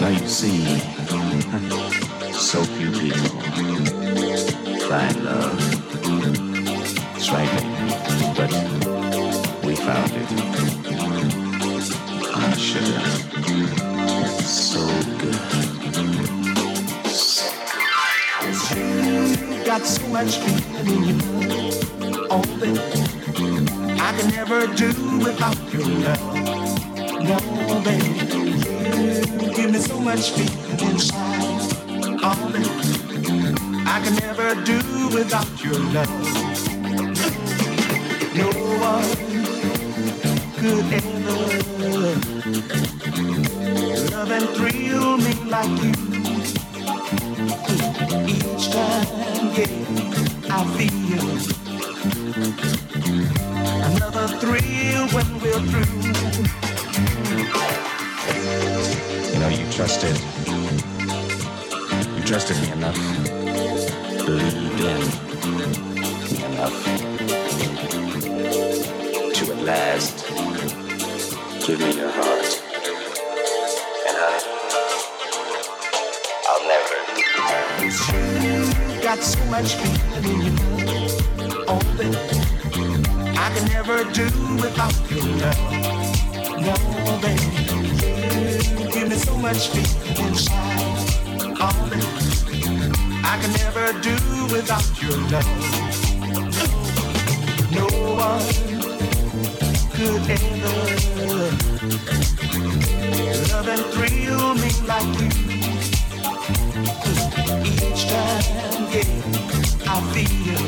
Now you see, so few people love. That's right. But we found it. Sugar. So good. Got so much in I can never do without your love. Me so much feeling inside. Oh, baby, I can never do without your love. No one could ever love and thrill me like you. Each time, yeah, I feel another thrill when we're through. Trusted. You trusted me enough. Believed in me enough to at last give me your heart. And honey, I'll never. You got so much feeling in you. Oh, baby, I can never do without your love. No, baby, give so much feeling inside. Baby, I can never do without your love. No one could ever love and thrill me like you. Each time, yeah, I feel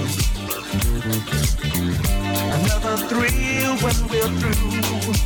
another thrill when we're through.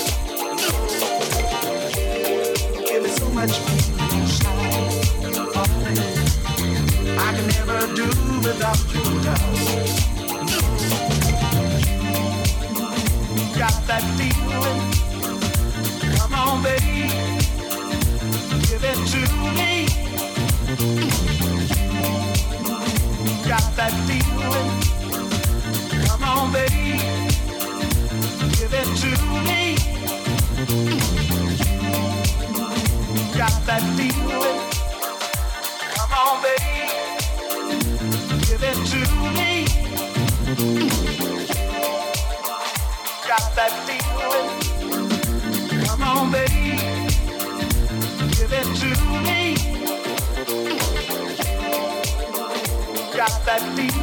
do without your love. Got that feeling. Come on, baby. Give it to me. To me.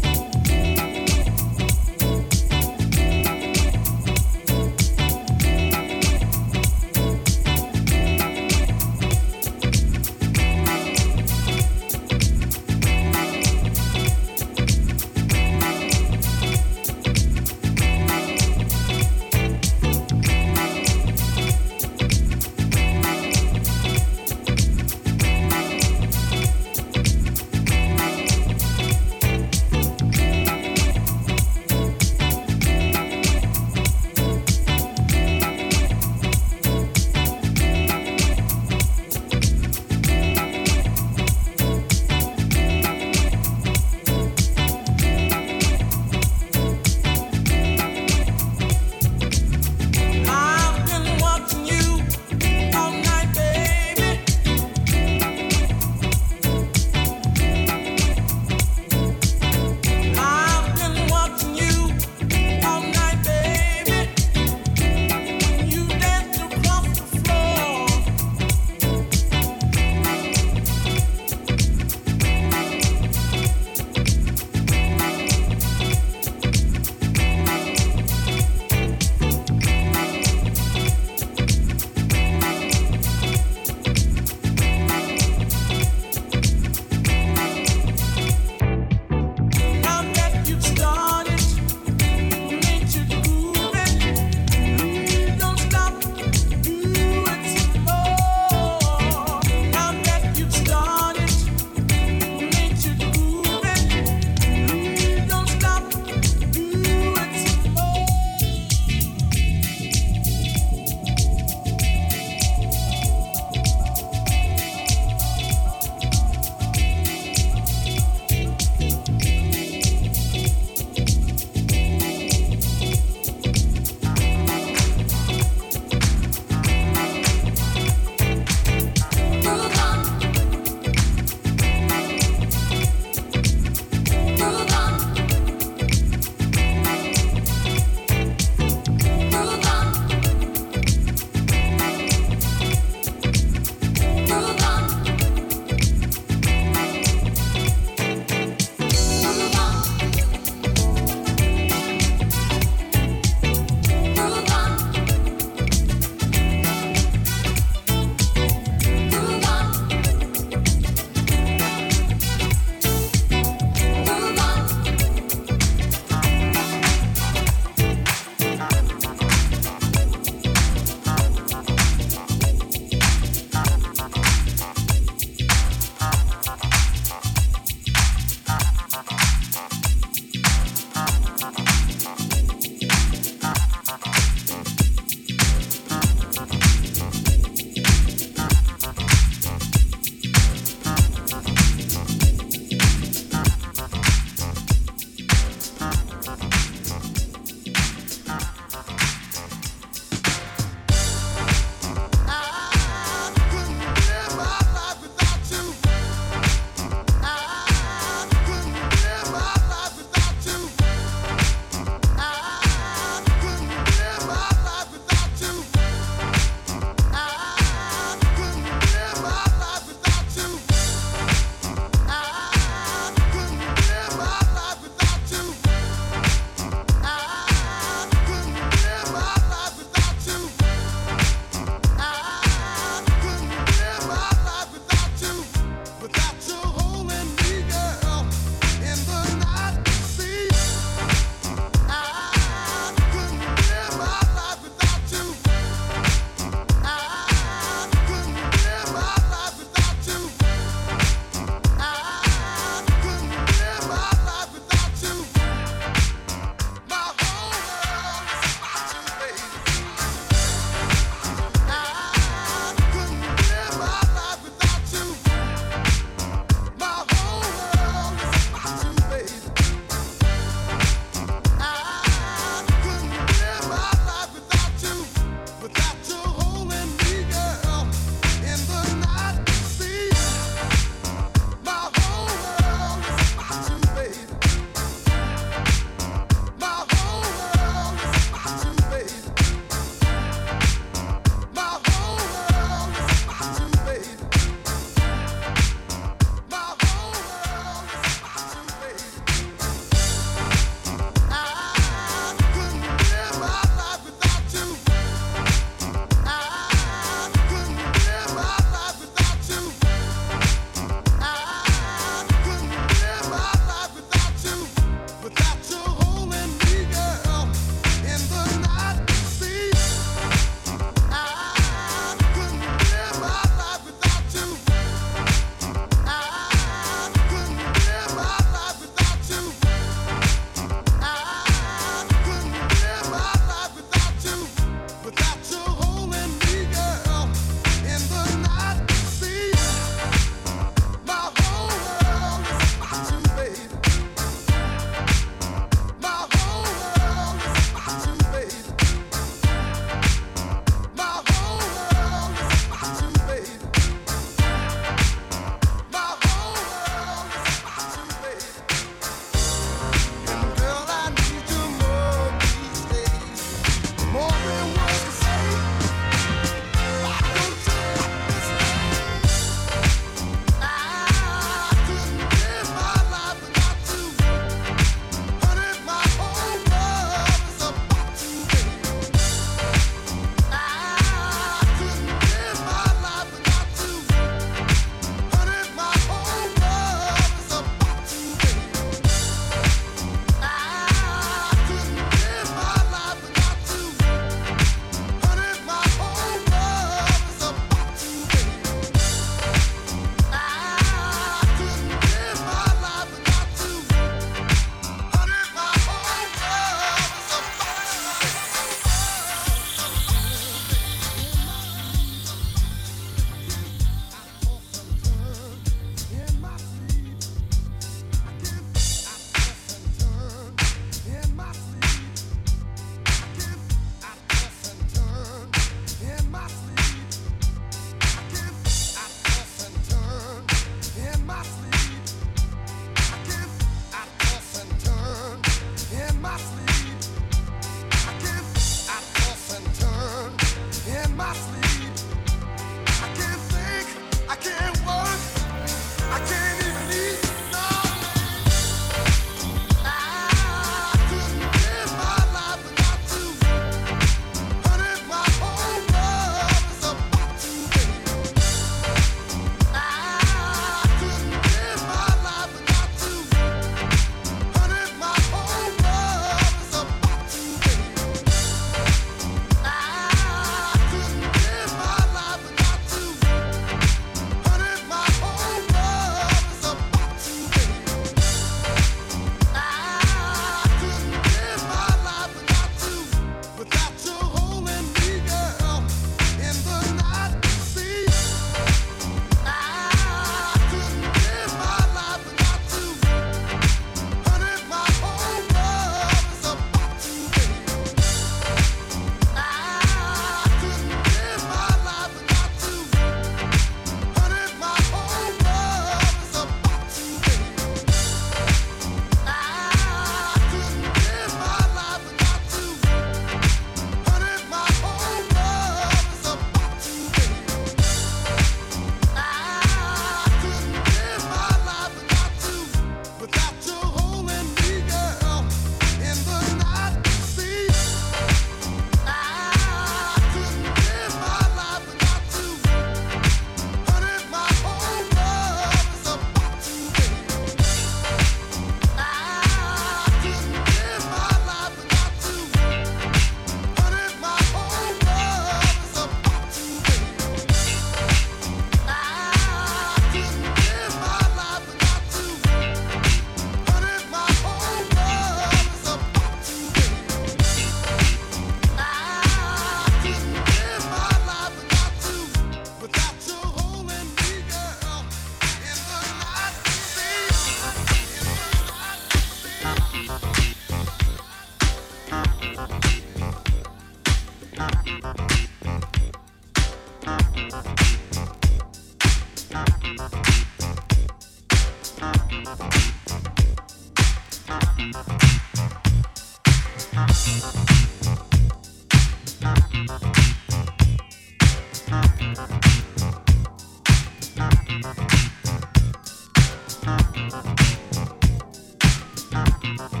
Bye.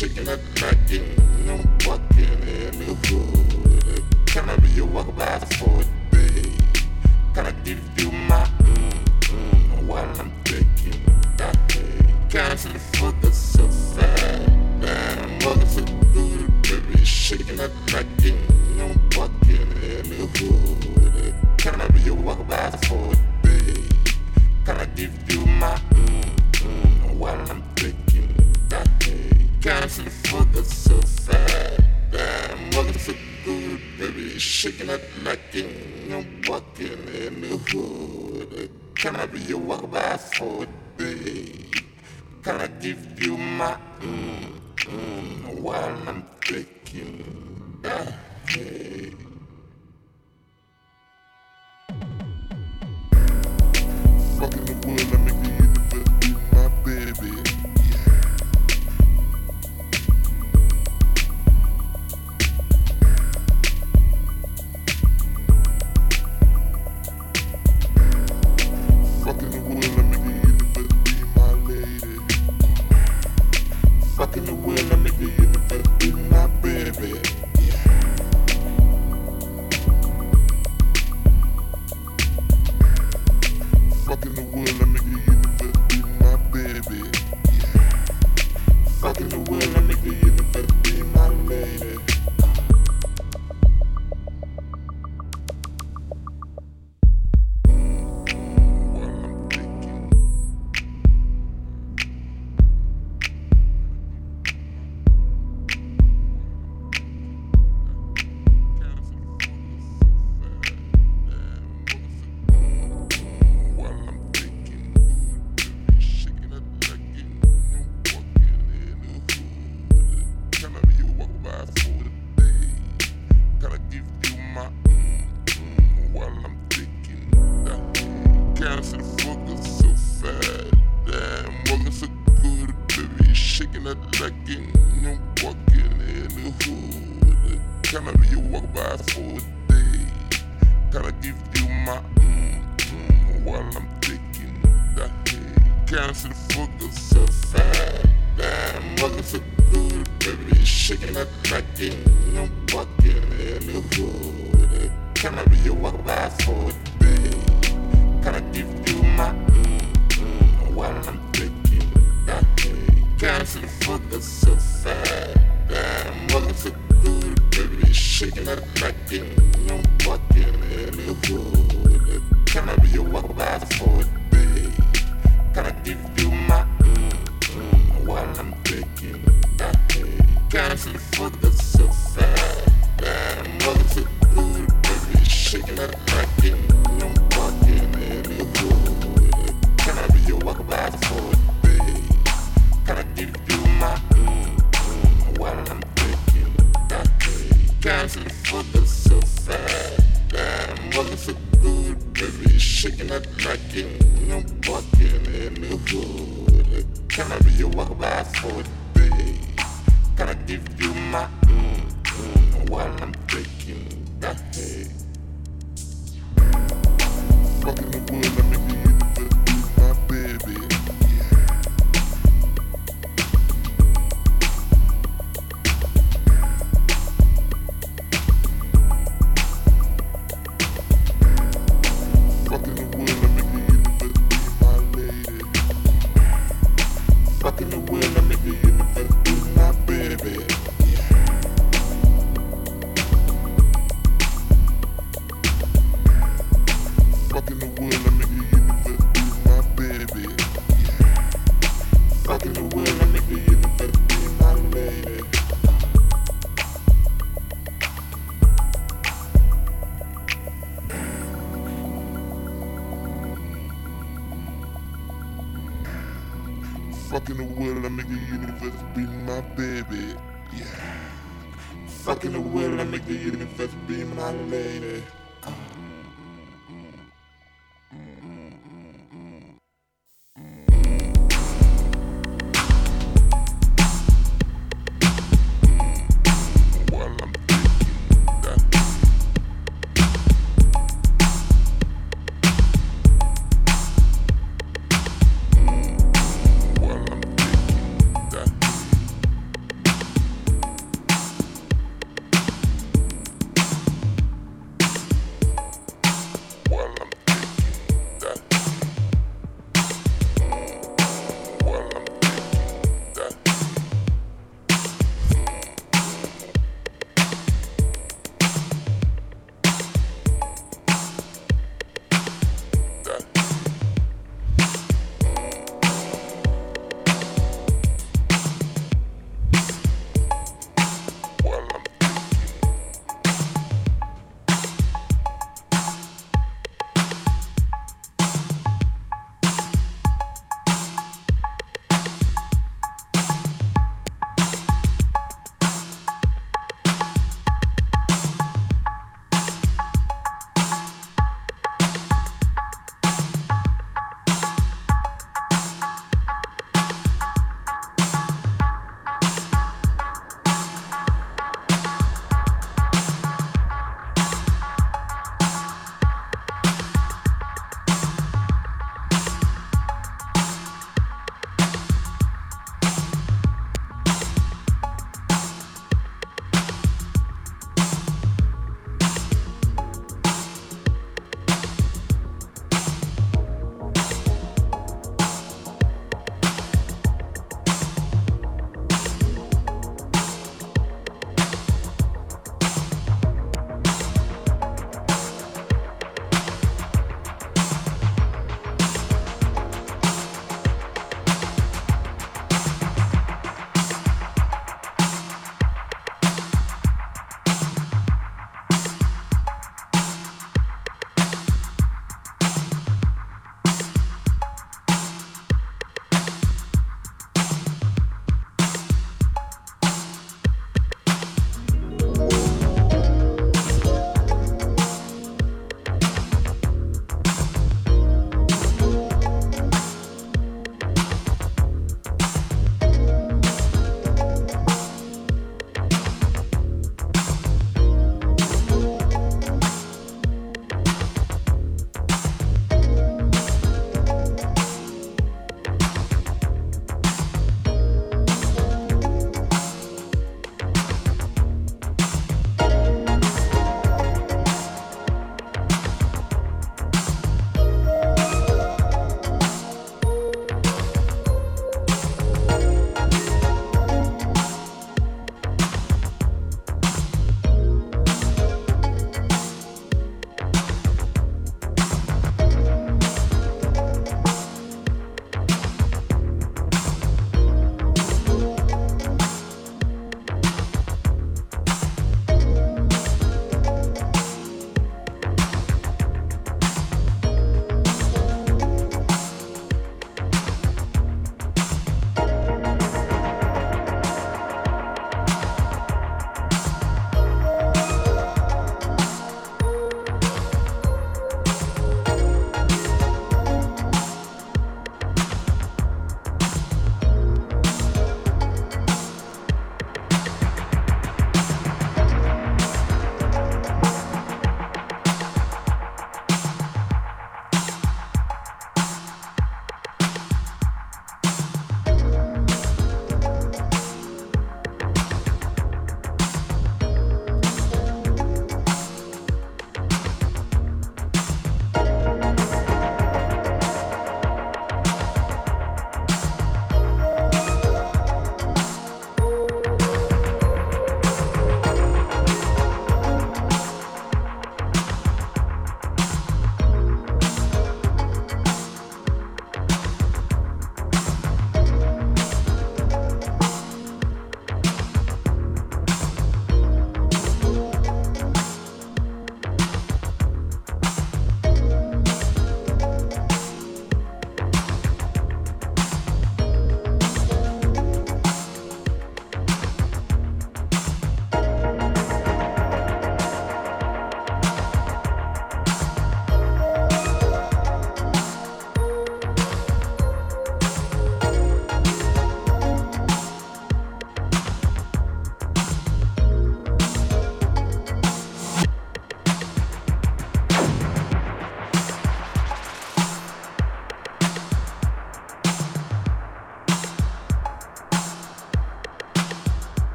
shaking that knocking. I'm walking in the hood. Can I be your walk by for a day? Can I give you my mm, mm while I'm thinking that day? Counting the focus so fast. Man, I'm so good, baby. Shaking that knocking. I'm walking in the hood. Can I be your walk by for a day? Can I give you my mm, mm while I'm dancing for the sofa. Damn, walking so good, baby, shaking up like I'm walking in the hood. Can I be your walk by for a day? Can I give you my